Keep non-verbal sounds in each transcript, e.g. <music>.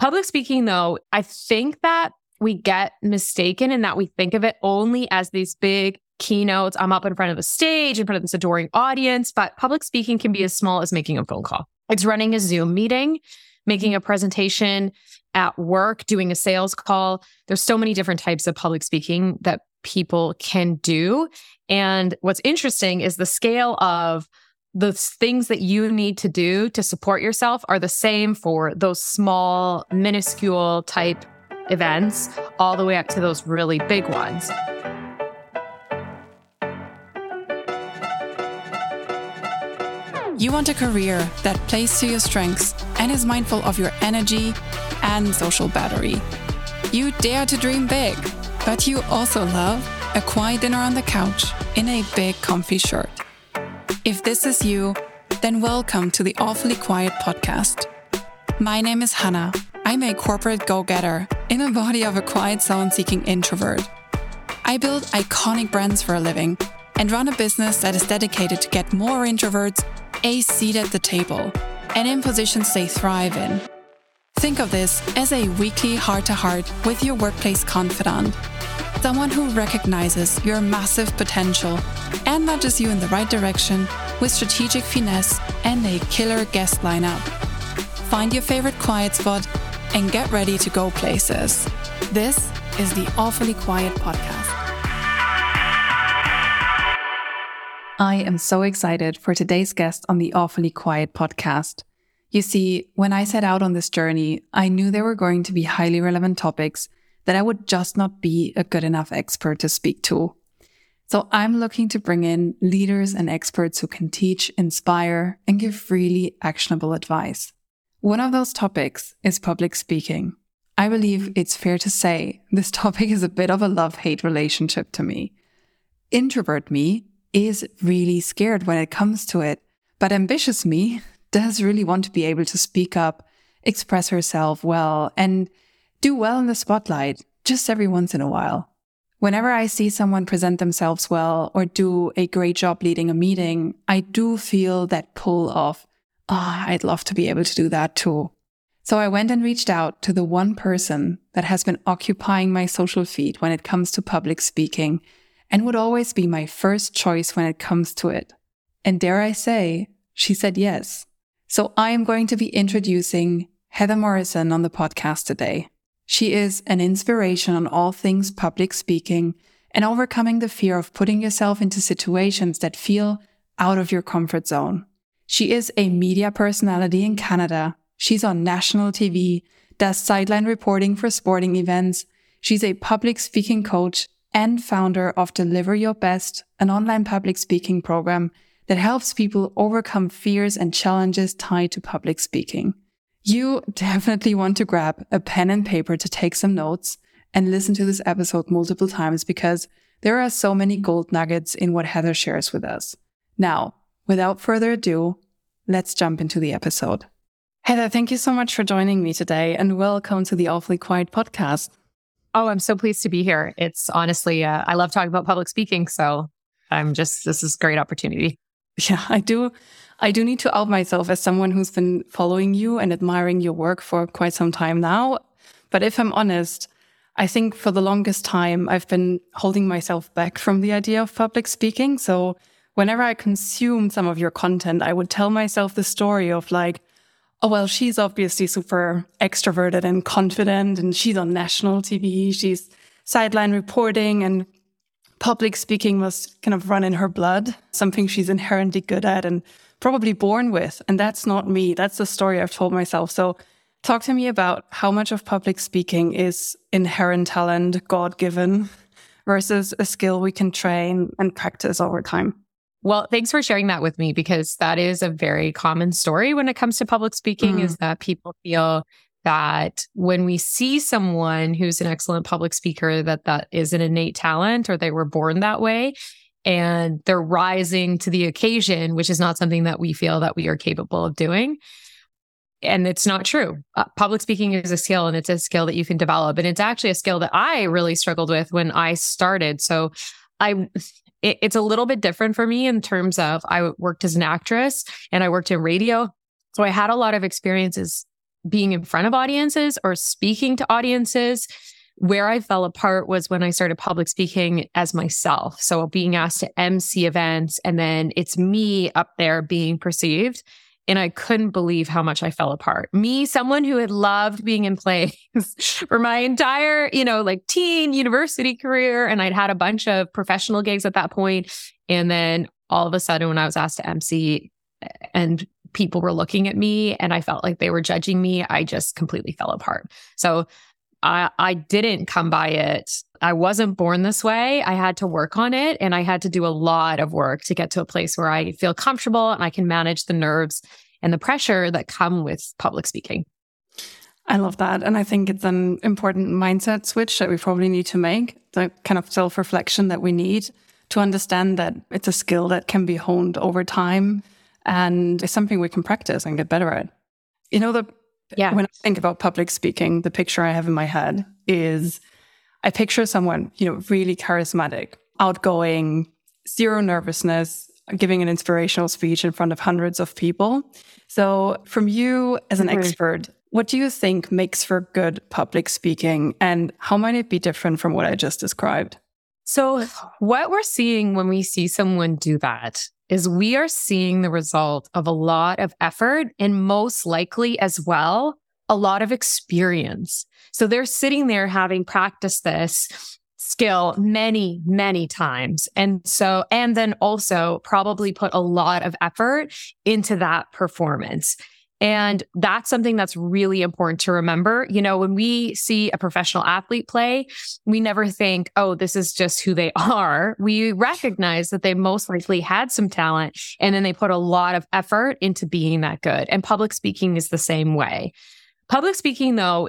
Public speaking, though, I think that we get mistaken in that we think of it only as these big keynotes. I'm up in front of a stage, in front of this adoring audience, but public speaking can be as small as making a phone call. It's running a Zoom meeting, making a presentation at work, doing a sales call. There's so many different types of public speaking that people can do. And what's interesting is the scale of the things that you need to do to support yourself are the same for those small, minuscule type events, all the way up to those really big ones. You want a career that plays to your strengths and is mindful of your energy and social battery. You dare to dream big, but you also love a quiet dinner on the couch in a big, comfy shirt. If this is you, then welcome to the Awfully Quiet podcast. My name is Hannah. I'm a corporate go getter in the body of a quiet zone seeking introvert. I build iconic brands for a living and run a business that is dedicated to get more introverts a seat at the table and in positions they thrive in. Think of this as a weekly heart to heart with your workplace confidant, someone who recognizes your massive potential and nudges you in the right direction with strategic finesse and a killer guest lineup. Find your favorite quiet spot and get ready to go places. This is the Awfully Quiet Podcast. I am so excited for today's guest on the Awfully Quiet podcast. You see, when I set out on this journey, I knew there were going to be highly relevant topics that I would just not be a good enough expert to speak to. So I'm looking to bring in leaders and experts who can teach, inspire, and give really actionable advice. One of those topics is public speaking. I believe it's fair to say this <laughs> topic is a bit of a love hate relationship to me. Introvert me is really scared when it comes to it. But ambitious me <laughs> does really want to be able to speak up, express herself well, and do well in the spotlight just every once in a while. Whenever I see someone present themselves well or do a great job leading a meeting, I do feel that pull of, ah, oh, I'd love to be able to do that too. So I went and reached out to the one person that has been occupying my social feed when it comes to public speaking and would always be my first choice when it comes to it. And dare I say, she said yes. So I am going to be introducing Heather Morrison on the podcast today. She is an inspiration on all things public speaking and overcoming the fear of putting yourself into situations that feel out of your comfort zone. She is a media personality in Canada. She's on national TV, does sideline reporting for sporting events. She's a public speaking coach and founder of Deliver Your Best, an online public speaking program that helps people overcome fears and challenges tied to public speaking. You definitely want to grab a pen and paper to take some notes and listen to this episode multiple times because there are so many gold nuggets in what Heather shares with us. Now, without further ado, let's jump into the episode. Heather, thank you so much for joining me today and welcome to the Awfully Quiet podcast. Oh, I'm so pleased to be here. It's honestly, uh, I love talking about public speaking. So I'm just, this is a great opportunity. <laughs> Yeah, I do. I do need to out myself as someone who's been following you and admiring your work for quite some time now. But if I'm honest, I think for the longest time, I've been holding myself back from the idea of public speaking. So whenever I consume some of your content, I would tell myself the story of like, oh, well, she's obviously super extroverted and confident, and she's on national TV. She's sideline reporting, and public speaking must kind of run in her blood, something she's inherently good at and probably born with. And that's not me. That's the story I've told myself. So, talk to me about how much of public speaking is inherent talent, God given, versus a skill we can train and practice over time. Well, thanks for sharing that with me because that is a very common story when it comes to public speaking mm. is that people feel that when we see someone who's an excellent public speaker that that is an innate talent or they were born that way and they're rising to the occasion which is not something that we feel that we are capable of doing and it's not true. Uh, public speaking is a skill and it's a skill that you can develop. And it's actually a skill that I really struggled with when I started. So I it, it's a little bit different for me in terms of I worked as an actress and I worked in radio. So I had a lot of experiences being in front of audiences or speaking to audiences. Where I fell apart was when I started public speaking as myself. So being asked to MC events and then it's me up there being perceived. And I couldn't believe how much I fell apart. Me, someone who had loved being in plays <laughs> for my entire, you know, like teen university career. And I'd had a bunch of professional gigs at that point. And then all of a sudden, when I was asked to MC and people were looking at me and I felt like they were judging me, I just completely fell apart. So I, I didn't come by it. I wasn't born this way. I had to work on it and I had to do a lot of work to get to a place where I feel comfortable and I can manage the nerves and the pressure that come with public speaking. I love that. And I think it's an important mindset switch that we probably need to make the kind of self reflection that we need to understand that it's a skill that can be honed over time and it's something we can practice and get better at. You know, the yeah. when I think about public speaking, the picture I have in my head is I picture someone, you know, really charismatic, outgoing, zero nervousness, giving an inspirational speech in front of hundreds of people. So, from you as an mm-hmm. expert, what do you think makes for good public speaking and how might it be different from what I just described? So, what we're seeing when we see someone do that is we are seeing the result of a lot of effort and most likely as well, a lot of experience. So they're sitting there having practiced this skill many, many times. And so, and then also probably put a lot of effort into that performance. And that's something that's really important to remember. You know, when we see a professional athlete play, we never think, oh, this is just who they <laughs> are. We recognize that they most likely had some talent and then they put a lot of effort into being that good. And public speaking is the same way. Public speaking, though,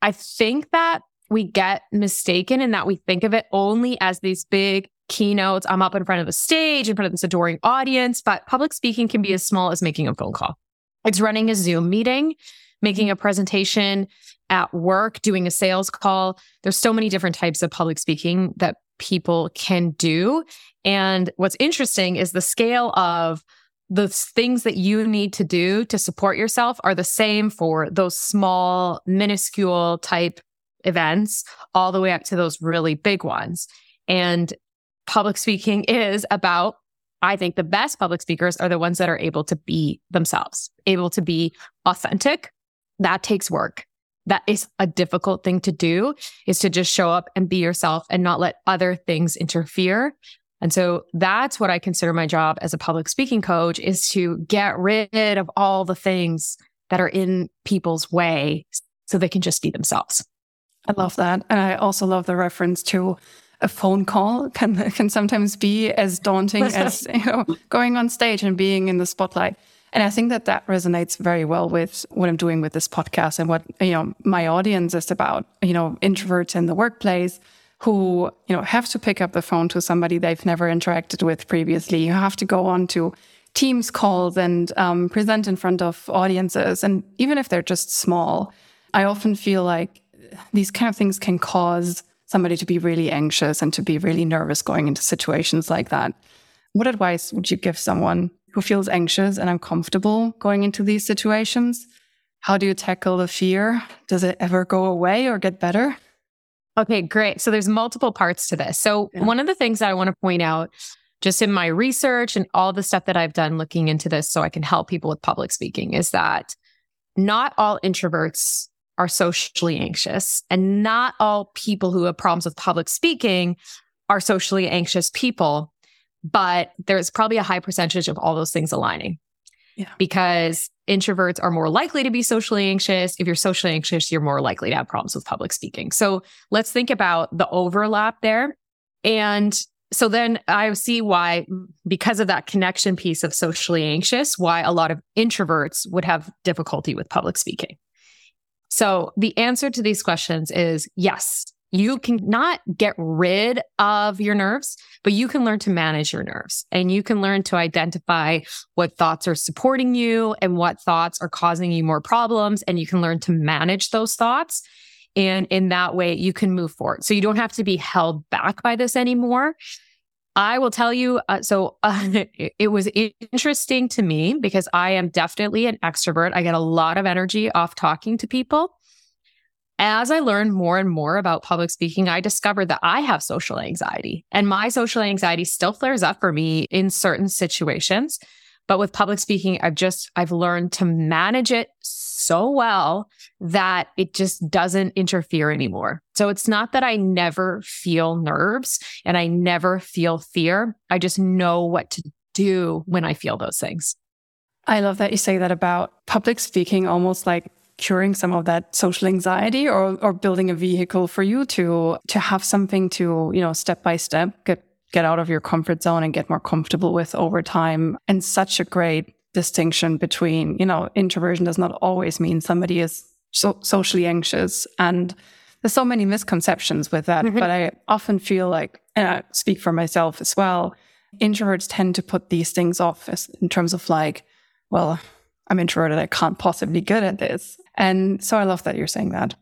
I think that we get mistaken in that we think of it only as these big keynotes. I'm up in front of a stage, in front of this adoring audience, but public speaking can be as small as making a phone call. It's running a Zoom meeting, making a presentation at work, doing a sales call. There's so many different types of public speaking that people can do. And what's interesting is the scale of the things that you need to do to support yourself are the same for those small, minuscule type events, all the way up to those really big ones. And public speaking is about I think the best public speakers are the ones that are able to be themselves, able to be authentic. That takes work. That is a difficult thing to do is to just show up and be yourself and not let other things interfere. And so that's what I consider my job as a public speaking coach is to get rid of all the things that are in people's way so they can just be themselves. I love that. And I also love the reference to a phone call can can sometimes be as daunting <laughs> as you know going on stage and being in the spotlight. And I think that that resonates very well with what I'm doing with this podcast and what you know my audience is about. You know, introverts in the workplace who you know have to pick up the phone to somebody they've never interacted with previously. You have to go on to Teams calls and um, present in front of audiences, and even if they're just small, I often feel like these kind of things can cause somebody to be really anxious and to be really nervous going into situations like that. What advice would you give someone who feels anxious and uncomfortable going into these situations? How do you tackle the fear? Does it ever go away or get better? Okay, great. So there's multiple parts to this. So yeah. one of the things that I want to point out just in my research and all the stuff that I've done looking into this so I can help people with public speaking is that not all introverts are socially anxious. And not all people who have problems with public speaking are socially anxious people, but there's probably a high percentage of all those things aligning. Yeah. Because introverts are more likely to be socially anxious. If you're socially anxious, you're more likely to have problems with public speaking. So let's think about the overlap there. And so then I see why, because of that connection piece of socially anxious, why a lot of introverts would have difficulty with public speaking. So the answer to these questions is yes. You can not get rid of your nerves, but you can learn to manage your nerves and you can learn to identify what thoughts are supporting you and what thoughts are causing you more problems. And you can learn to manage those thoughts. And in that way, you can move forward. So you don't have to be held back by this anymore. I will tell you. Uh, so uh, <laughs> it, was interesting to me because I am definitely an extrovert. I get a lot of energy off talking to people. As I learned more and more about public speaking, I discovered that I have social anxiety and my social anxiety still flares up for me in certain situations. But with public speaking, I've just, I've learned to manage it so well that it just doesn't interfere anymore. So it's not that I never feel nerves and I never feel fear. I just know what to do when I feel those things. I love that you say that about public speaking, almost like curing some of that social anxiety or or building a vehicle for you to to have something to you know step by step get get out of your comfort zone and get more comfortable with over time and such a great distinction between you know introversion does not always mean somebody is so socially anxious and there's so many misconceptions with that mm-hmm. but i often feel like and i speak for myself as well introverts tend to put these things off as, in terms of like well i'm introverted i can't possibly be good at this and so I love that you're saying that.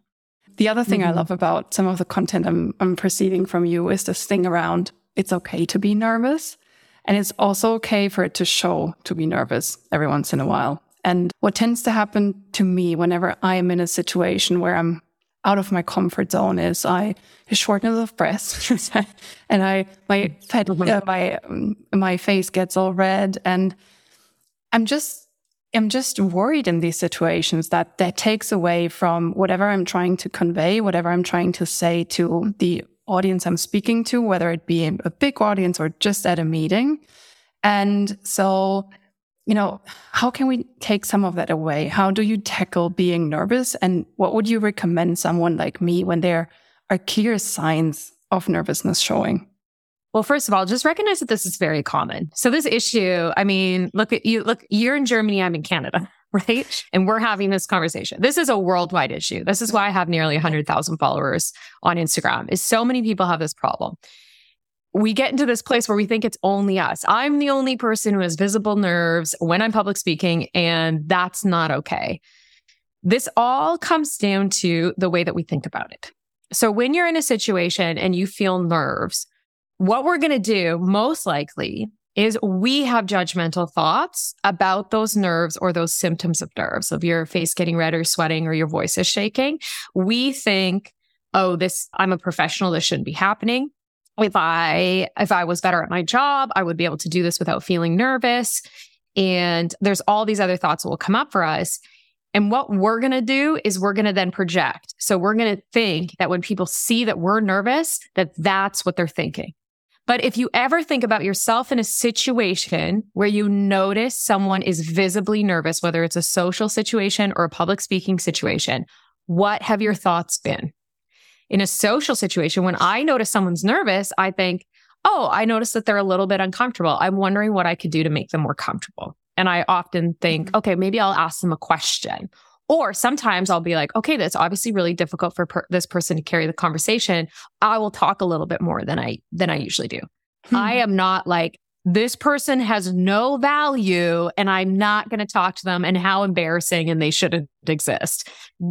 The other thing mm-hmm. I love about some of the content I'm, I'm perceiving from you is this thing around it's okay to be nervous. And it's also okay for it to show to be nervous every once in a while. And what tends to happen to me whenever I'm in a situation where I'm out of my comfort zone is I shortness of breath, <laughs> and I my mm-hmm. uh, my um, my face gets all red, and I'm just I'm just worried in these situations that that takes away from whatever I'm trying to convey, whatever I'm trying to say to the audience I'm speaking to, whether it be a big audience or just at a meeting. And so, you know, how can we take some of that away? How do you tackle being nervous? And what would you recommend someone like me when there are clear signs of nervousness showing? Well, first of all, just recognize that this is very common. So this issue, I mean, look at you, look, you're in Germany, I'm in Canada, <laughs> right? And we're having this conversation. This is a worldwide issue. This is why I have nearly 100,000 followers on Instagram. Is so many people have this problem. We get into this place where we think it's only us. I'm the only person who has visible nerves when I'm public speaking, and that's not okay. This all comes down to the way that we think about it. So when you're in a situation and you feel nerves, what we're going to do most likely is we have judgmental thoughts about those nerves or those symptoms of nerves of your face getting red or sweating or your voice is shaking. We think, oh, this, I'm a professional. This shouldn't be happening. If I, if I was better at my job, I would be able to do this without feeling nervous. And there's all these other thoughts that will come up for us. And what we're going to do is we're going to then project. So we're going to think that when people see that we're nervous, that that's what they're thinking. But if you ever think about yourself in a situation where you notice someone is visibly nervous, whether it's a social situation or a public speaking situation, what have your thoughts been? In a social situation, when I notice someone's nervous, I think, oh, I notice that they're a little bit uncomfortable. I'm wondering what I could do to make them more comfortable. And I often think, mm-hmm. okay, maybe I'll ask them a question or sometimes I'll be like, okay, that's obviously really difficult for per- this person to carry the conversation. I will talk a little bit more than I than I usually do. Hmm. I am not like this person has no value and I'm not going to talk to them and how embarrassing and they shouldn't exist.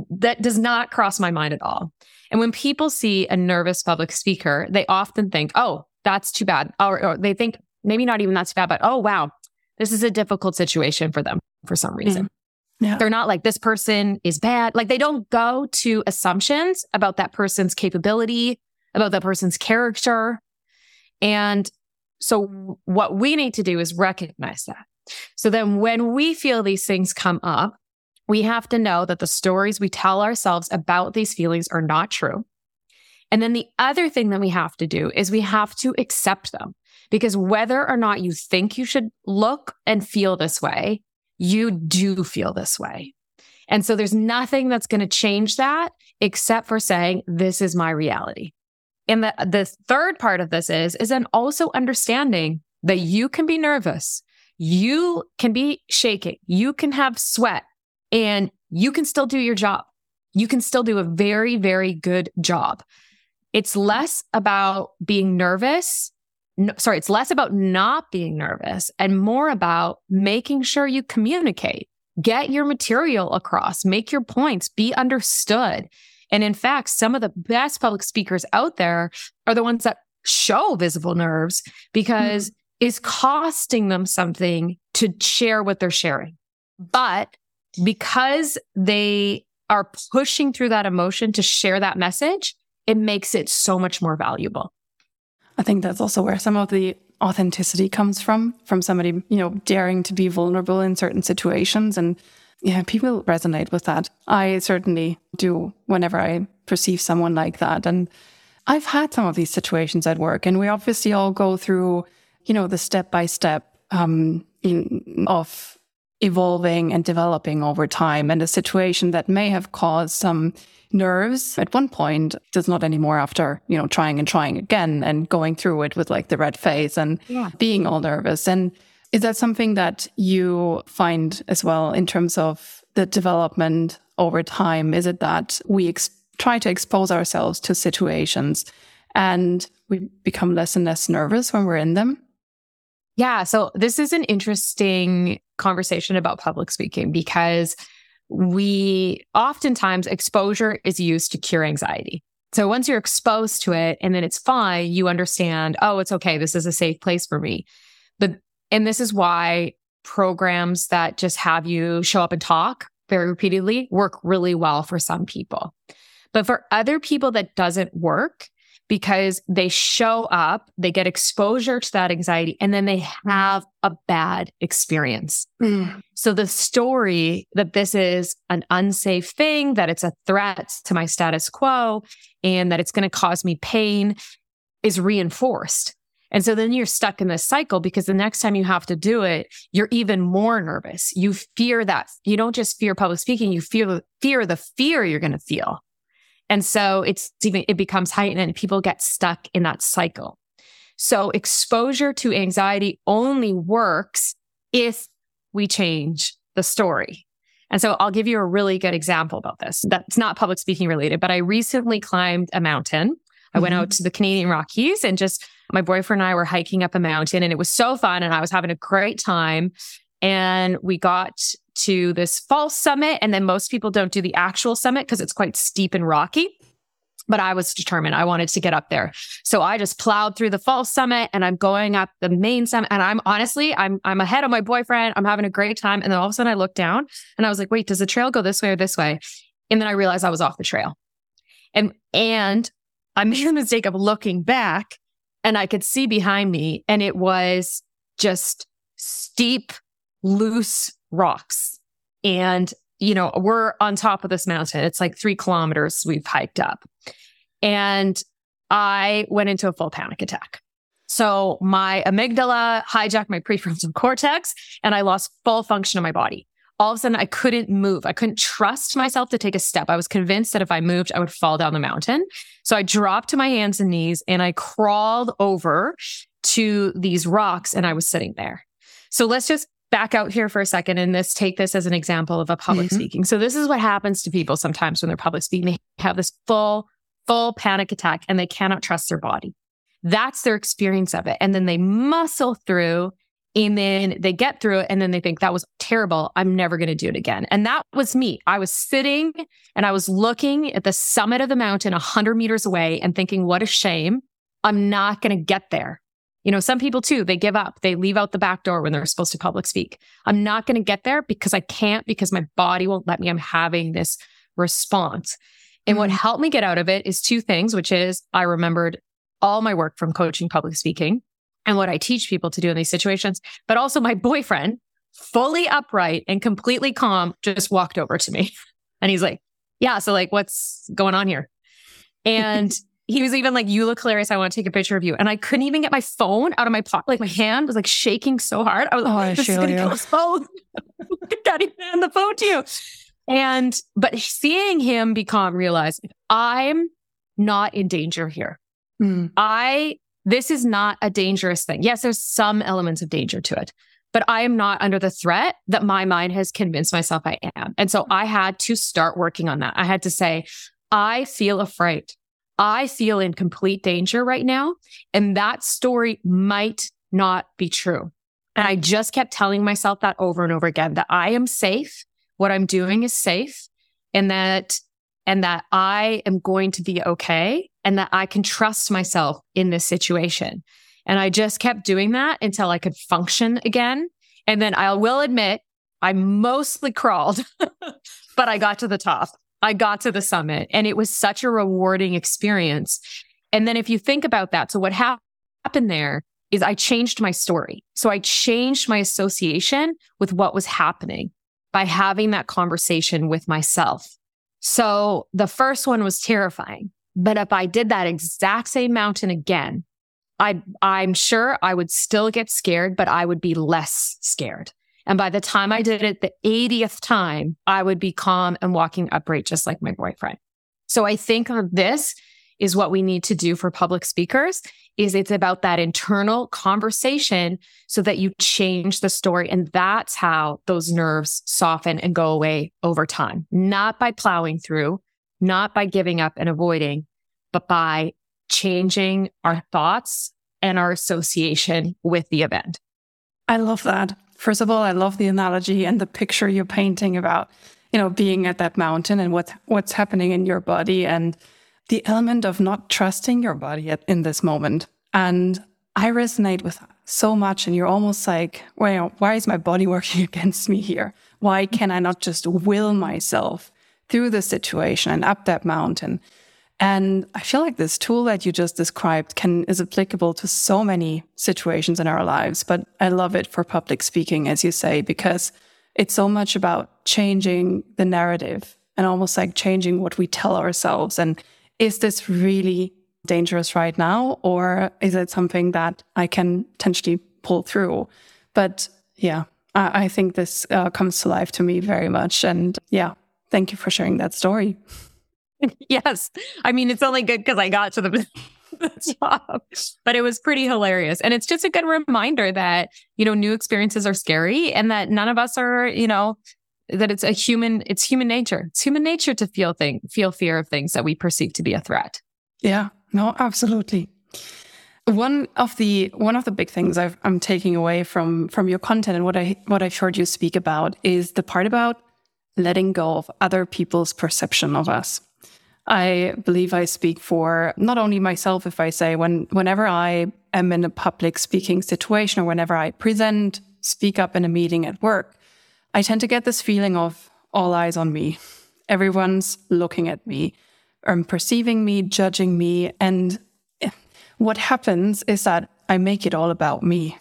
That does not cross my mind at all. And when people see a nervous public speaker, they often think, oh, that's too bad. Or, or they think maybe not even that's too bad, but oh, wow, this is a difficult situation for them for some reason. Mm. Yeah. They're not like this person is bad. Like they don't go to assumptions about that person's capability, about that person's character. And so what we need to do is recognize that. So then when we feel these things come up, we have to know that the stories we tell ourselves about these feelings are not true. And then the other thing that we have to do is we have to accept them because whether or not you think you should look and feel this way, you do feel this way. And so there's nothing that's going to change that except for saying, this is my reality. And the, the third part of this is, is then also understanding that you can be nervous. You can be shaking. You can have sweat and you can still do your job. You can still do a very, very good job. It's less about being nervous no, sorry, it's less about not being nervous and more about making sure you communicate, get your material across, make your points, be understood. And in fact, some of the best public speakers out there are the ones that show visible nerves because mm-hmm. it's costing them something to share what they're sharing. But because they are pushing through that emotion to share that message, it makes it so much more valuable. I think that's also where some of the authenticity comes from, from somebody, you know, daring to be vulnerable in certain situations. And yeah, people resonate with that. I certainly do whenever I perceive someone like that. And I've had some of these situations at work, and we obviously all go through, you know, the step by step um, of evolving and developing over time. And a situation that may have caused some nerves at one point does not anymore after, you know, trying and trying again and going through it with like the red face and yeah. being all nervous. And is that something that you find as well in terms of the development over time? Is it that we ex- try to expose ourselves to situations and we become less and less nervous when we're in them? Yeah. So this is an interesting conversation about public speaking because we oftentimes exposure is used to cure anxiety. So once you're exposed to it and then it's fine, you understand, oh, it's okay. This is a safe place for me. But, and this is why programs that just have you show up and talk very repeatedly work really well for some people. But for other people that doesn't work, because they show up, they get exposure to that anxiety, and then they have a bad experience. Mm. So the story that this is an unsafe thing, that it's a threat to my status quo, and that it's going to cause me pain is reinforced. And so then you're stuck in this cycle because the next time you have to do it, you're even more nervous. You fear that you don't just fear public speaking, you fear fear the fear you're going to feel. And so it's even, it becomes heightened and people get stuck in that cycle. So exposure to anxiety only works if we change the story. And so I'll give you a really good example about this. That's not public speaking related, but I recently climbed a mountain. I mm-hmm. went out mm-hmm. to the Canadian Rockies and just my boyfriend and I were hiking up a mountain and it was so fun and I was having a great time. And we got to this false summit. And then most people don't do the actual summit because it's quite steep and rocky. But I was determined I wanted to get up there. So I just plowed through the false summit and I'm going up the main summit. And I'm honestly, I'm I'm ahead of my boyfriend. I'm having a great time. And then all of a sudden I looked down and I was like, wait, does the trail go this way or this way? And then I realized I was off the trail. And and I <laughs> made the mistake of looking back and I could see behind me and it was just steep, loose rocks. And, you know, we're on top of this mountain. It's like three kilometers we've hiked up. And I went into a full panic attack. So my amygdala hijacked my prefrontal <laughs> cortex and I lost full function of my body. All of a sudden, I couldn't move. I couldn't trust myself to take a step. I was convinced that if I moved, I would fall down the mountain. So I dropped to my hands and knees and I crawled over to these rocks and I was sitting there. So let's just back out here for a second and this take this as an example of a public mm-hmm. speaking. So this is what happens to people sometimes when they're public speaking. They have this full, full panic attack and they cannot trust their body. That's their experience of it. And then they muscle through and then they get through it and then they think that was terrible. I'm never going to do it again. And that was me. I was sitting and I was looking at the summit of the mountain 100 meters away and thinking, what a shame. I'm not going to get there. You know, some people too, they give up. They leave out the back door when they're supposed to public speak. I'm not going to get there because I can't, because my body won't let me. I'm having this response. And what mm-hmm. helped me get out of it is two things, which is I remembered all my work from coaching public speaking and what I teach people to do in these situations, but also my boyfriend, fully upright and completely calm, just walked over to me. <laughs> And he's like, Yeah, so like, what's going on here? And <laughs> he was even like, "You look hilarious. I want to take a picture of you." And I couldn't even get my phone out of my pocket. Like my hand was like shaking so hard. I was like, oh, "This is gonna kill us both." I can't even hand the phone to you. And but seeing him become realize I'm not in danger here. Mm. I this is not a dangerous thing. Yes, there's some elements of danger to it, but I am not under the threat that my mind has convinced myself I am. And so I had to start working on that. I had to say, I feel afraid. I feel in complete danger right now. And that story might not be true. And I just kept telling myself that over and over again that I am safe. What I'm doing is safe and that, and that I am going to be okay. and that I can trust myself in this situation. And I just kept doing that until I could function again. And then I will admit, I mostly <laughs> crawled, but I got to the top. I got to the summit and it was such a rewarding experience. And then if you think about that, so what happened there is I changed my story. So I changed my association with what was happening by having that conversation with myself. So the first one was terrifying. But if I did that exact same mountain again, I, I'm sure I would still get scared, but I would be less scared. And by the time I did it the 80th time, I would be calm and walking upright, just like my boyfriend. So I think this is what we need to do for public speakers is it's about that internal conversation so that you change the story. And that's how those nerves soften and go away over time. Not by plowing through not by giving up and avoiding but by changing our thoughts and our association with the event. I love that first of all i love the analogy and the picture you're painting about you know being at that mountain and what what's happening in your body and the element of not trusting your body at, in this moment. And I resonate with so much. And you're almost like, well, why is my body <laughs> working against me here? Why can I not just will myself through the situation and up that mountain? And I feel like this tool that you just described can is applicable to so many situations in our lives. But I love it for public speaking, as you say, because it's so much about changing the narrative and almost like changing what we tell ourselves and is this really dangerous right now? Or is it something that I can potentially pull through? But yeah, I, I think this uh, comes to life to me very much. And yeah, thank you for sharing that story. <laughs> yes. I mean, it's only good because I got to the, <laughs> the top, but it was pretty hilarious. And it's just a good reminder that, you know, new experiences are scary and that none of us are, you know, that it's a human it's human nature. It's human nature to feel thing feel fear of things that we perceive to be a threat. Yeah. No absolutely. One of the one of the big things i am taking away from from your content and what i what i've heard you speak about is the part about letting go of other people's perception of us i believe i speak for not only myself if i say when whenever i am in a public speaking situation or whenever i present speak up in a meeting at work I tend to get this feeling of all eyes on me. Everyone's looking at me, um, perceiving me, judging me. And what happens is that I make it all about me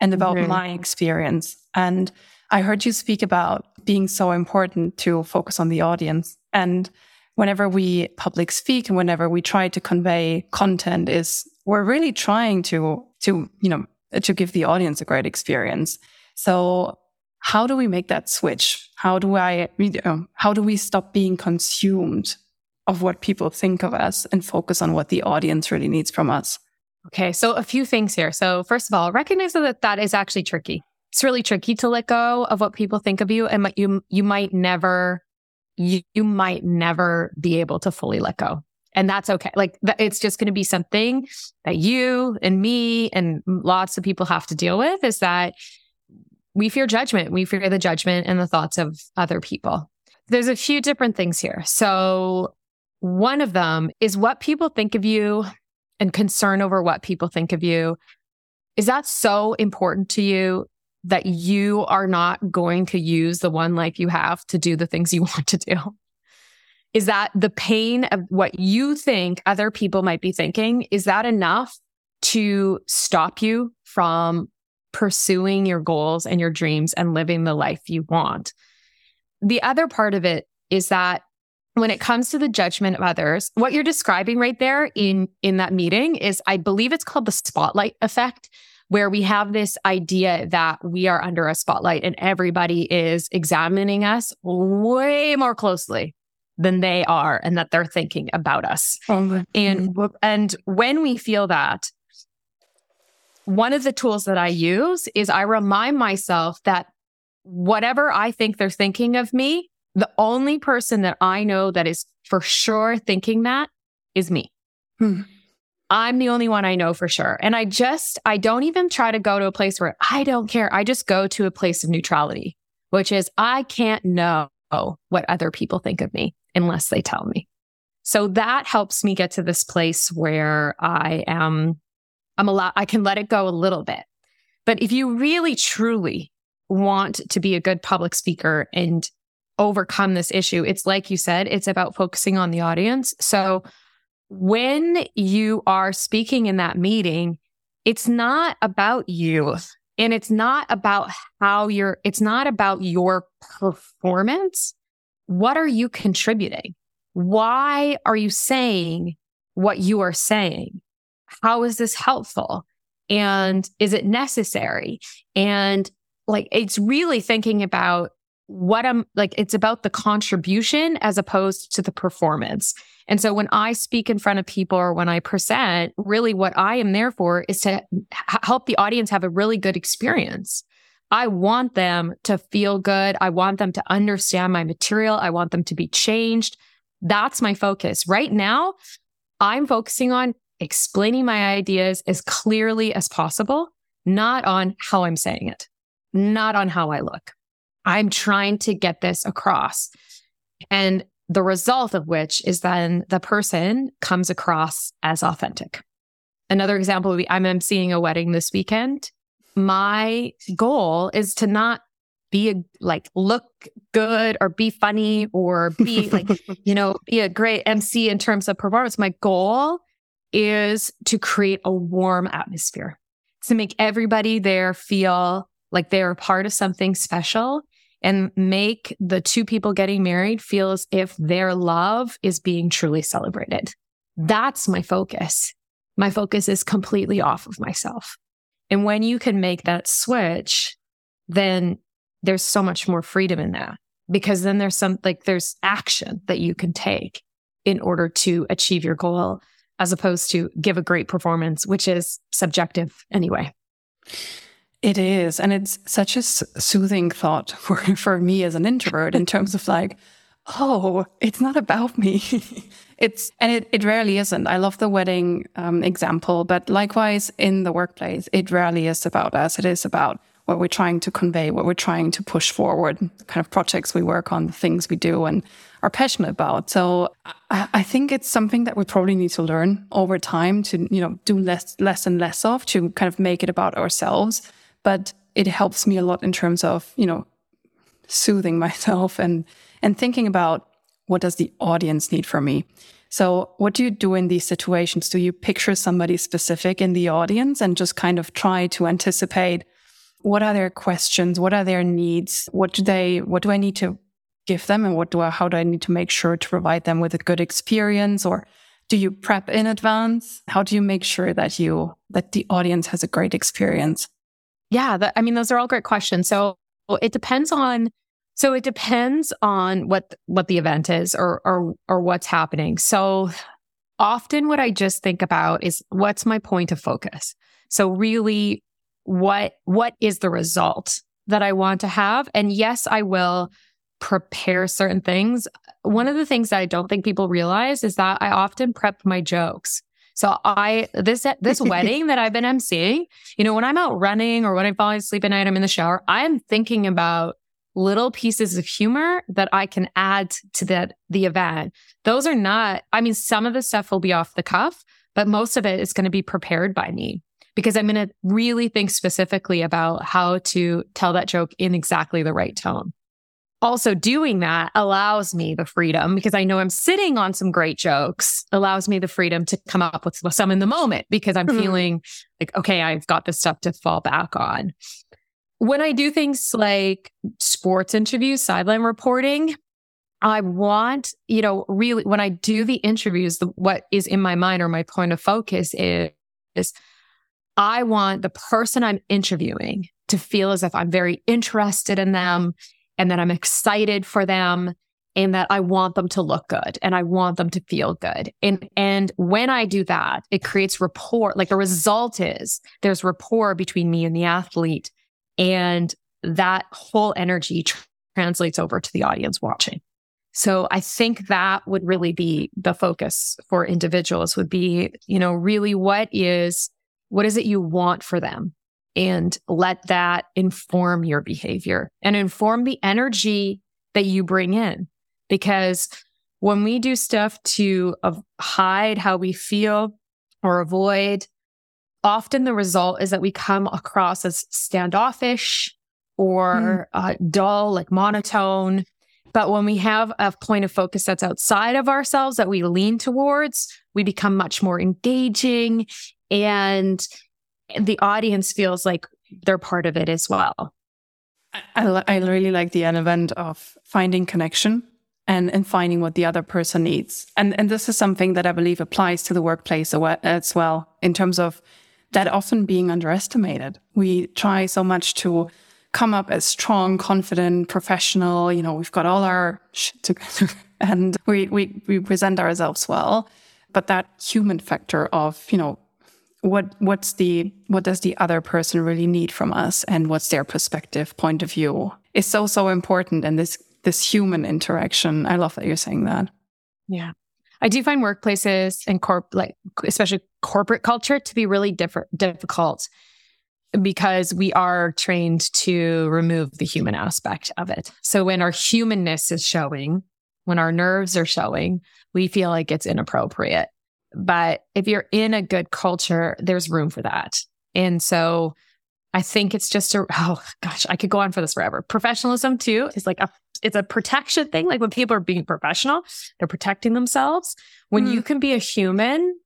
and about mm-hmm. my experience. And I heard you speak about being so important to focus on the audience. And whenever we public speak and whenever we try to convey content is we're really trying to to you know to give the audience a great experience. So how do we make that switch? How do I, um, how do we stop being consumed of what people think of us and focus on what the audience really needs from us? Okay. So a few things here. So first of all, recognize that that is actually tricky. It's really tricky to let go of what people think of you and you, you might never, you, you might never be able to fully let go. And that's okay. Like it's just going to be something that you and me and lots of people have to deal with is that we fear judgment. We fear the judgment and the thoughts of other people. There's a few different things here. So, one of them is what people think of you and concern over what people think of you. Is that so important to you that you are not going to use the one life you have to do the things you <laughs> want to do? Is that the pain of what you think other people might be thinking? Is that enough to stop you from pursuing your goals and your dreams and living the life you want. The other part of it is that when it comes to the judgment of others, what you're describing right there in in that meeting is I believe it's called the spotlight effect where we have this idea that we are under a spotlight and everybody is examining us way more closely than they are and that they're thinking about us. Oh, and and when we feel that, one of the tools that I use is I remind myself that whatever I think they're thinking of me, the only person that I know that is for sure thinking that is me. Hmm. I'm the only one I know for sure. And I just, I don't even try to go to a place where I don't care. I just go to a place of neutrality, which is I can't know what other people think of me unless they tell me. So that helps me get to this place where I am, I'm allowed, I can let it go a little bit. But if you really truly want to be a good public speaker and overcome this issue, it's like you said, it's about focusing on the audience. So when you are speaking in that meeting, it's not about you and it's not about how you're, it's not about your performance. What are you contributing? Why are you saying what you are saying? How is this helpful? And is it necessary? And like, it's really thinking about what I'm like, it's about the contribution as opposed to the performance. And so when I speak in front of people or when I present, really what I am there for is to help the audience have a really good experience. I want them to feel good. I want them to understand my material. I want them to be changed. That's my focus. Right now, I'm focusing on explaining my ideas as clearly as possible, not on how I'm saying it, not on how I look. I'm trying to get this across. And the result of which is then the person comes across as authentic. Another example would be I'm emceeing a wedding this weekend. My goal is to not be a, like look good or be funny or be like, <laughs> you know, be a great MC in terms of performance. My goal is to create a warm atmosphere, to make everybody there feel like they're part of something special and make the two people getting married feel as if their love is being truly celebrated. That's my focus. My focus is completely off of myself. And when you can make that switch, then there's so much more freedom in that because then there's some like there's action that you can take in order to achieve your goal as opposed to give a great performance, which is subjective anyway. It is. And it's such a soothing thought <laughs> for, for me as an introvert in terms of like, oh, it's not about me. <laughs> it's, and it, it rarely isn't. I love the wedding um, example, but likewise in the workplace, it rarely is about us. It is about what we're trying to convey, what we're trying to push forward, kind of projects we work on, the things we do and are passionate about. So I, I think it's something that we probably need to learn over time to, you know, do less, less and less of to kind of make it about ourselves but it helps me a lot in terms of, you know, soothing <laughs> myself and and thinking about what does the audience need from me. So, what do you do in these situations? Do you picture somebody specific in the audience and just kind of try to anticipate what are their questions, what are their needs, what do they, what do I need to give them, and what do I, how do I need to make sure to provide them with a good experience, or do you prep in advance? How do you make sure that you that the audience has a great experience? Yeah, that, I mean, those are all great questions. So it depends on. So it depends on what what the event is or or or what's happening. So often what I just think about is what's my point of focus. So really what what is the result that I want to have? And yes, I will prepare certain things. One of the things that I don't think people realize is that I often prep my jokes. So I this this <laughs> wedding that I've been emceeing, you know, when I'm out running or when I'm falling asleep at night, I'm in the shower, I'm thinking about little pieces of humor that I can add to that the event. Those are not, I mean, some of the stuff will be off the cuff, but most of it is going to be prepared by me because I'm going to really think specifically about how to tell that joke in exactly the right tone also doing that allows me the freedom because I know I'm sitting on some great jokes, allows me the freedom to come up with some in the moment because I'm mm-hmm. feeling like, okay, I've got this stuff to fall back on. When I do things like sports interviews, sideline reporting, I want, you know, really when I do the interviews, the, what is in my mind or my point of focus is, is I want the person I'm interviewing to feel as if I'm very interested in them and that I'm excited for them and that I want them to look good and I want them to feel good. And and when I do that, it creates rapport. Like the result is there's rapport between me and the athlete and that whole energy tr- translates over to the audience watching. So I think that would really be the focus for individuals would be, you know, really what is what is it you want for them? And let that inform your behavior and inform the energy that you bring in. Because when we do stuff to hide how we feel or avoid, often the result is that we come across as standoffish or mm. uh, dull, like monotone. But when we have a point of focus that's outside of ourselves that we lean towards, we become much more engaging and the audience feels like they're part of it as well. I, I really like the element of finding connection and, and finding what the other person needs. And, and this is something that I believe applies to the workplace as well, in terms of that often being underestimated. We try so much to come up as strong, confident, professional. You know, we've got all our shit together <laughs> and we, we, we present ourselves well. But that human factor of, you know, what what's the what does the other person really need from us? And what's their perspective point of view? Is so so important. And this this human interaction i love that you're saying that. Yeah. I do find workplaces and corp like especially corporate culture to be really diff- difficult because we are trained to remove the human aspect of it. So when our humanness is showing, when our nerves are showing, we feel like it's inappropriate. But if you're in a good culture, there's room for that. And so I think it's just a, oh gosh, I could go on for this forever. Professionalism too is like a, it's a protection thing. Like when people are being professional, they're protecting themselves. When mm. you can be a human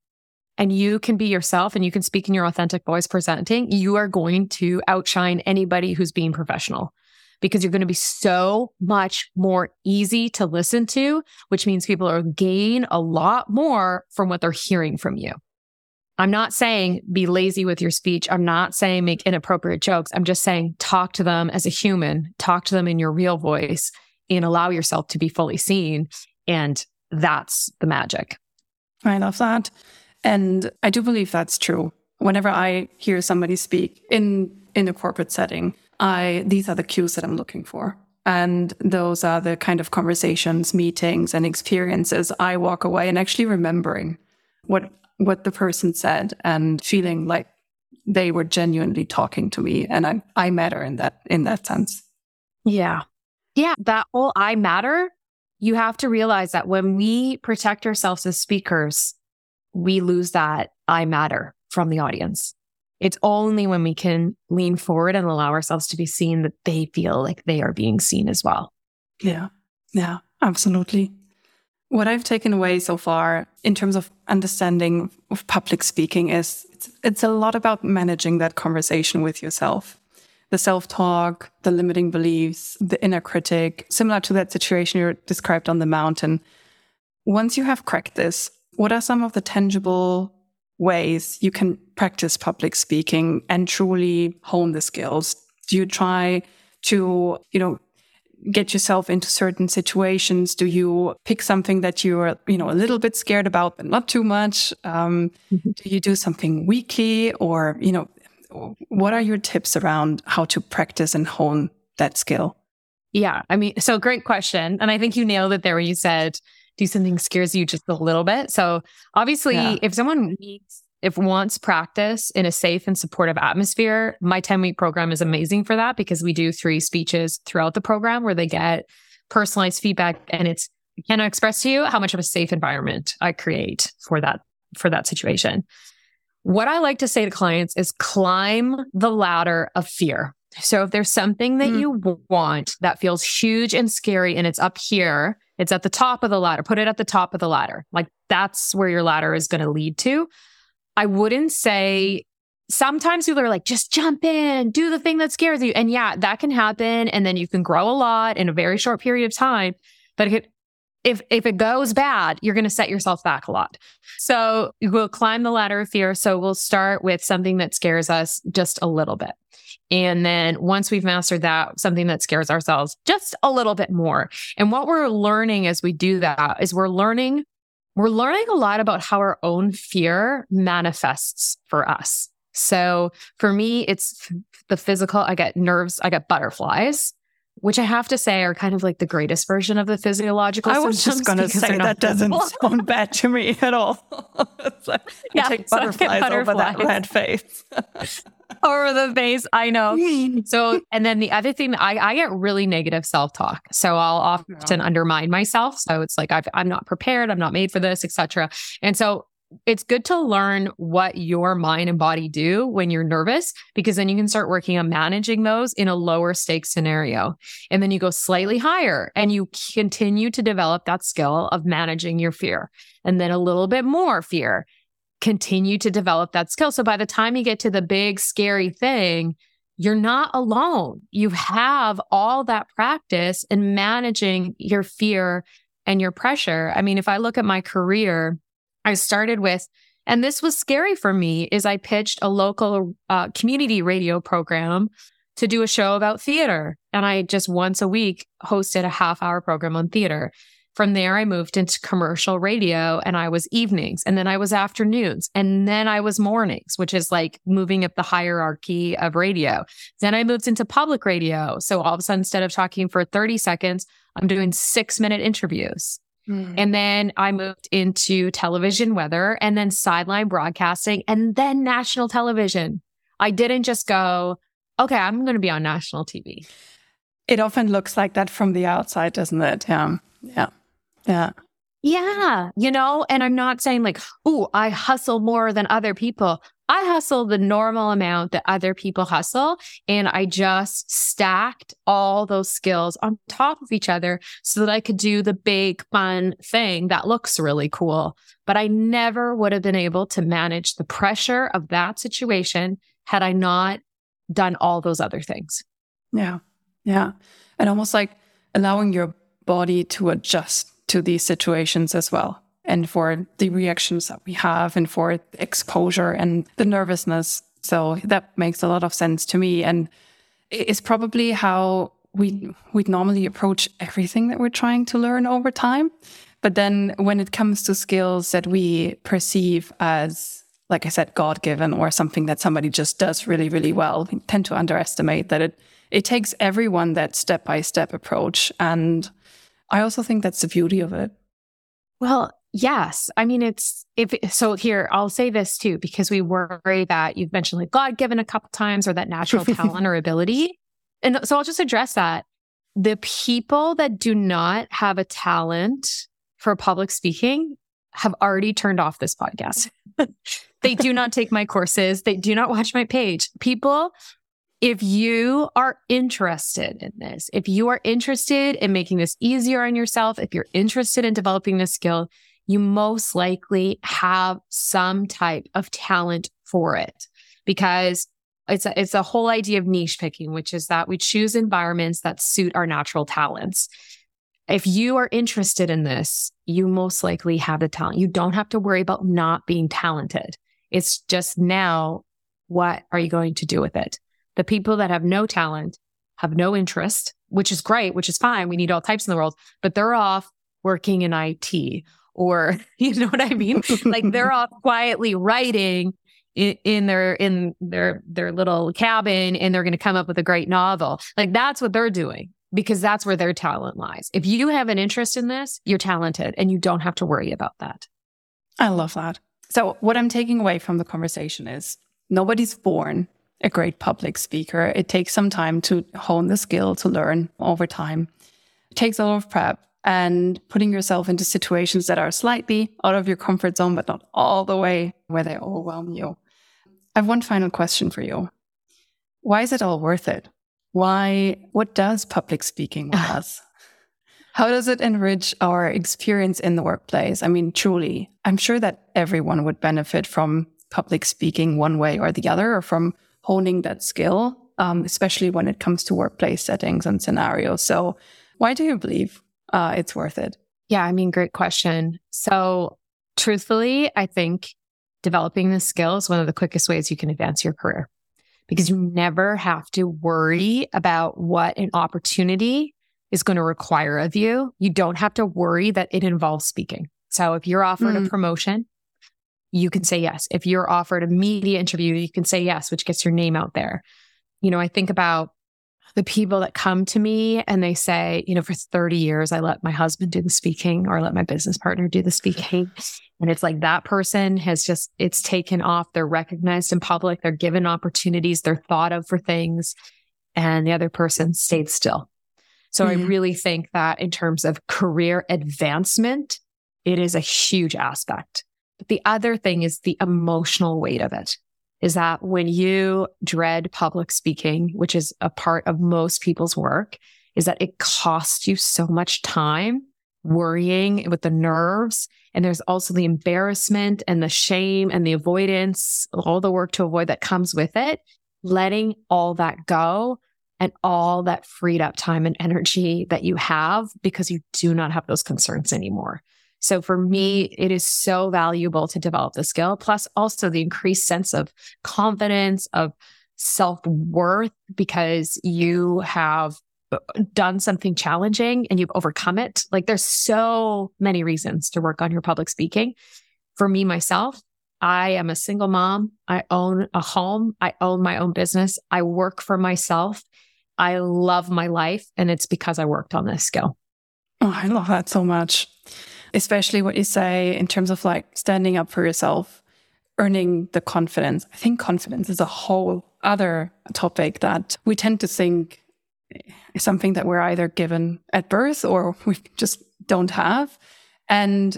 and you can be yourself and you can speak in your authentic voice presenting, you are going to outshine anybody who's being professional because you're going to be so much more easy to listen to, which means people are gain a lot more from what they're hearing from you. I'm not saying be lazy with your speech. I'm not saying make inappropriate jokes. I'm just saying talk to them as a human, talk to them in your real voice and allow yourself to be fully seen. And that's the magic. I love that. And I do believe that's true. Whenever I hear somebody speak in in a corporate setting, I these are the cues that I'm looking for. And those are the kind of conversations, meetings, and experiences I walk away and actually remembering what what the person said and feeling like they were genuinely talking to me and I, I matter in that in that sense. Yeah. Yeah. That whole I matter, you have to realize that when we protect ourselves as speakers, we lose that I matter from the audience. It's only when we can lean forward and allow ourselves to be seen that they feel like they are being seen as well. Yeah. Yeah, absolutely. What I've taken away so far in terms of understanding of public speaking is it's, it's a lot about managing that conversation with yourself. The self talk, the limiting beliefs, the inner critic, similar to that situation you described on the mountain. Once you have cracked this, what are some of the tangible ways you can practice public speaking and truly hone the skills? Do you try to, you know, get yourself into certain situations? Do you pick something that you're, you know, a little bit scared about, but not too much? Um, mm-hmm. Do you do something weekly or, you know, what are your tips around how to practice and hone that skill? Yeah. I mean, so great question. And I think you nailed it there when you said, do something scares you just a little bit. So obviously, yeah. if someone needs, if wants practice in a safe and supportive atmosphere, my 10 week program is amazing for that because we do three speeches throughout the program where they get personalized feedback and it's I cannot express to you how much of a safe environment I create for that for that situation. What I like to say to clients is climb the ladder of fear. So if there's something that mm. you want that feels huge and scary and it's up here, it's at the top of the ladder. Put it at the top of the ladder. Like that's where your ladder is going to lead to. I wouldn't say sometimes people are like, just jump in, do the thing that scares you. And yeah, that can happen. And then you can grow a lot in a very short period of time. But if if, if it goes bad, you're going to set yourself back a lot. So we'll climb the ladder of fear. So we'll start with something that scares us just a little bit. And then once we've mastered that, something that scares ourselves just a little bit more. And what we're learning as we do that is we're learning, we're learning a lot about how our own fear manifests for us. So for me, it's the physical. I get nerves, I get butterflies, which I have to say are kind of like the greatest version of the physiological. I was just going to say that doesn't sound bad to me at all. <laughs> like, yeah, take butterflies, so butterflies over that red face. <laughs> over the face. I know. <laughs> So, and then the other thing, I, I get really negative self talk. So I'll often yeah. undermine myself. So it's like i am not prepared. I'm not made for this, etc. And so it's good to learn what your mind and body do when you're nervous because then you can start working on managing those in a lower stakes scenario. And then you go slightly higher and you continue to develop that skill of managing your fear and then a little bit more fear. Continue to develop that skill. So by the time you get to the big scary thing, you're not alone. You have all that practice in managing your fear and your pressure. I mean, if I look at my career, I started with, and this was scary for me, is I pitched a local uh, community radio program to do a show about theater. And I just once a week hosted a half hour program on theater. From there, I moved into commercial radio and I was evenings and then I was afternoons and then I was mornings, which is like moving up the hierarchy of radio. Then I moved into public radio. So all of a sudden, instead of talking for 30 seconds, I'm doing six minute interviews. Mm. And then I moved into television weather and then sideline broadcasting and then national television. I didn't just go, okay, I'm going to be on national TV. It often looks like that from the outside, doesn't it? Yeah. Yeah. Yeah. Yeah. You know, and I'm not saying like, oh, I hustle more than other people. I hustle the normal amount that other people hustle. And I just stacked all those skills on top of each other so that I could do the big fun thing that looks really cool. But I never would have been able to manage the pressure of that situation had I not done all those other things. Yeah. Yeah. And almost like allowing your body to adjust to these situations as well and for the reactions that we have and for exposure and the nervousness. So that makes a lot of sense to me. And it's probably how we we normally approach everything that we're trying to learn over time. But then when it comes to skills that we perceive as, like I said, God given or something that somebody just does really, really well, we tend to underestimate that it it takes everyone that step by step approach. And I also think that's the beauty of it. Well, Yes. I mean, it's if so here, I'll say this too, because we worry that you've mentioned like God given a couple times or that natural <laughs> talent or ability. And so I'll just address that. The people that do not have a talent for public speaking have already turned off this podcast. <laughs> they do not take my courses. They do not watch my page. People if you are interested in this, if you are interested in making this easier on yourself, if you're interested in developing this skill, you most likely have some type of talent for it because it's a, it's a whole idea of niche picking, which is that we choose environments that suit our natural talents. If you are interested in this, you most likely have the talent. You don't have to worry about not being talented. It's just now, what are you going to do with it? The people that have no talent have no interest, which is great, which is fine. We need all types in the world, but they're off working in IT or <laughs> you know what I mean? like <laughs> they're all quietly writing in, in, their in their their little cabin and they're going to come up with a great novel. Like that's what they're doing because that's where their talent lies. If you have an interest in this, you're talented and you don't have to worry about that. I love that. So what I'm taking away from the conversation is nobody's born a great public speaker. It takes some time to hone the skill to learn over time. It takes a lot of prep and putting yourself into situations that are slightly out of your comfort zone, but not all the way where they overwhelm you. I have one final question for you. Why is it all worth it? Why, what does public speaking with <laughs> us? How does it enrich our experience in the workplace? I mean, truly, I'm sure that everyone would benefit from public speaking one way or the other, or from honing that skill, um, especially when it comes to workplace settings and scenarios. So, why do you believe uh, it's worth it? Yeah, I mean, great question. So, truthfully, I think developing the skill is one of the quickest ways you can advance your career because you never have to worry about what an opportunity is going to require of you. You don't have to worry that it involves speaking. So, if you're offered mm. a promotion, you can say yes. If you're offered a media interview, you can say yes, which gets your name out there. You know, I think about the people that come to me and they say, you know, for 30 years, I let my husband do the speaking or I let my business partner do the speaking. And it's like that person has just, it's taken off. They're recognized in public. They're given opportunities. They're thought of for things. And the other person stayed still. So mm-hmm. I really think that in terms of career advancement, it is a huge aspect. But the other thing is the emotional weight of it is that when you dread public speaking, which is a part of most people's work, is that it costs you so much time worrying with the nerves. And there's also the embarrassment and the shame and the avoidance, all the work to avoid that comes with it. Letting all that go and all that freed up time and energy that you have because you do not have those concerns anymore. So for me, it is so valuable to develop the skill, plus also the increased sense of confidence, of self worth, because you have uh, done something challenging and you've overcome it. Like there's so many reasons to work on your public speaking. For me, myself, I am a single mom. I own a home. I own my own business. I work for myself. I love my life. And it's because I worked on this skill. Oh, I love that so much especially what you say in terms of like standing up for yourself, earning the confidence. I think confidence is a whole other topic that we tend to think is something that we're either given at birth or <laughs> we just don't have. And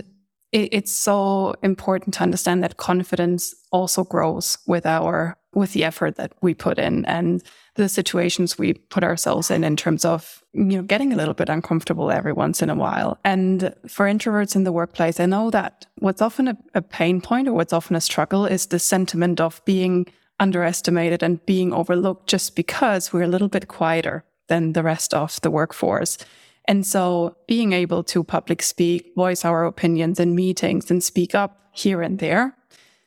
it, it's so important to understand that confidence also grows with our with the effort that we put in and the situations we put ourselves in in terms of you know getting a little bit uncomfortable every once in a while. And for introverts in the workplace i know that what's often a, a pain point or what's often a struggle is the sentiment of being underestimated and being overlooked just because we're a little bit quieter than the rest of the workforce. And so being able to public speak voice our opinions in meetings and speak up here and there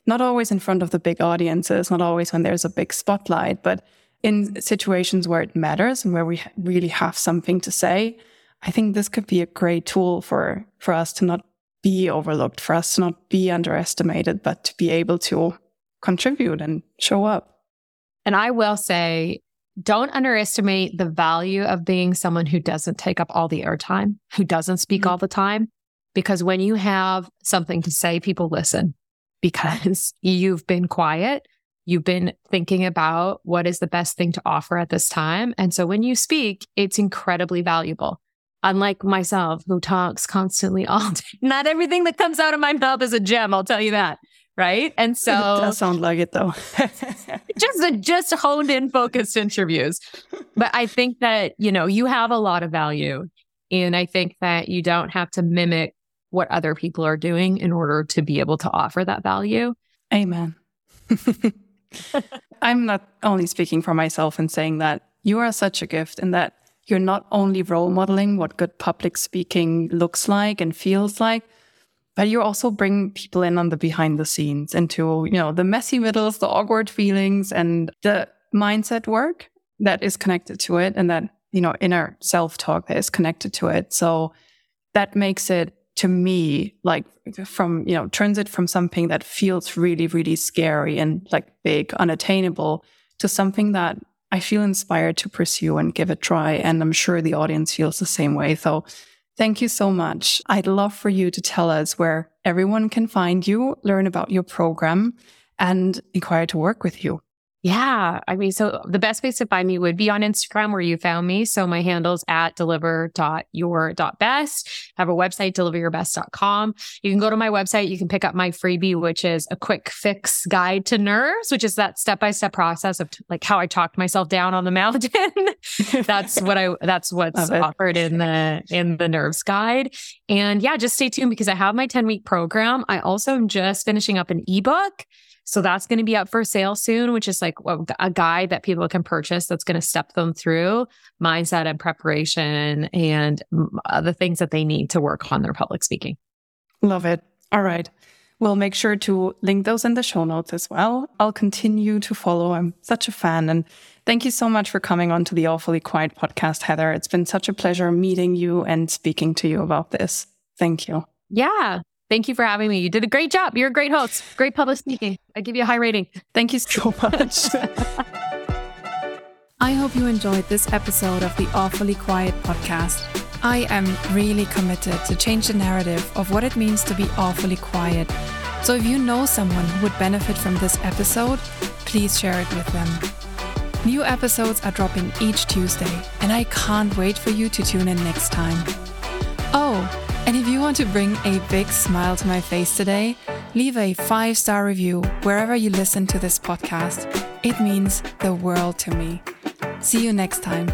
not always in front of the big audiences, not always when there's a big spotlight, but in situations where it matters and where we really have something to say, I think this could be a great tool for, for us to not be overlooked, for us to not be underestimated, but to be able to contribute and show up. And I will say, don't underestimate the value of being someone who doesn't take up all the airtime, who doesn't speak mm-hmm. all the time. Because when you have something to say, people listen because <laughs> you've been quiet. You've been thinking about what is the best thing to offer at this time. And so when you speak, it's incredibly valuable. Unlike myself, who talks constantly <laughs> all day, not everything that comes out of my mouth is a gem, I'll tell you that. Right. And <laughs> so it does sound like it though. just a, just honed in focused interviews. But I think that, you know, you have a lot of value. And I think that you don't have to mimic what other people are doing in order to be able to offer that value. Amen. <laughs> I'm not only speaking for myself and saying that you are such a gift and that you're not only role modeling what good public speaking looks like and feels like, but you also bring people in on the behind the scenes into, you know, the messy middles, the awkward feelings and the mindset work that is connected to it and that, you know, inner self talk that is connected to it. So that makes it to me like from you know turns it from something that feels really really scary and like big unattainable to something that i feel inspired to pursue and give a try. And i'm sure the audience feels the same way. So thank you so much. I'd love for you to tell us where everyone can find you learn about your program and inquire to work with you yeah. I mean, so the best place to find me would be on Instagram where you found me. So my handle's at deliver.your.best. I have a website, deliveryourbest.com. You can go to my website. You can pick up my freebie, which is a quick fix guide to nerves, which is that step by step process of like how I talked myself down on the mountain. <laughs> that's what I, that's what's offered in the, in the nerves guide. And yeah, just stay tuned because I have my 10 week program. I also am just finishing up an ebook so that's going to be up for sale soon, which is like a guide that people can purchase that's going to step them through mindset and preparation and the things that they need to work on their public speaking. Love it. All right. We'll make sure to link those in the show notes as well. I'll continue to follow. I'm such a fan. And thank you so much for coming on to the Awfully Quiet podcast, Heather. It's been such a pleasure meeting you and speaking to you about this. Thank you. Yeah. Thank you for having me. You did a great job. You're a great host. Great public speaking. I give you a high rating. Thank you so <laughs> much. <laughs> I hope you enjoyed this episode of the Awfully Quiet podcast. I am really committed to change the narrative of what it means to be awfully quiet. So if you know someone who would benefit from this episode, please share it with them. New episodes are dropping each Tuesday, and I can't wait for you to tune in next time. Oh, and if you want to bring a big smile to my face today, leave a five star review wherever you listen to this podcast. It means the world to me. See you next time.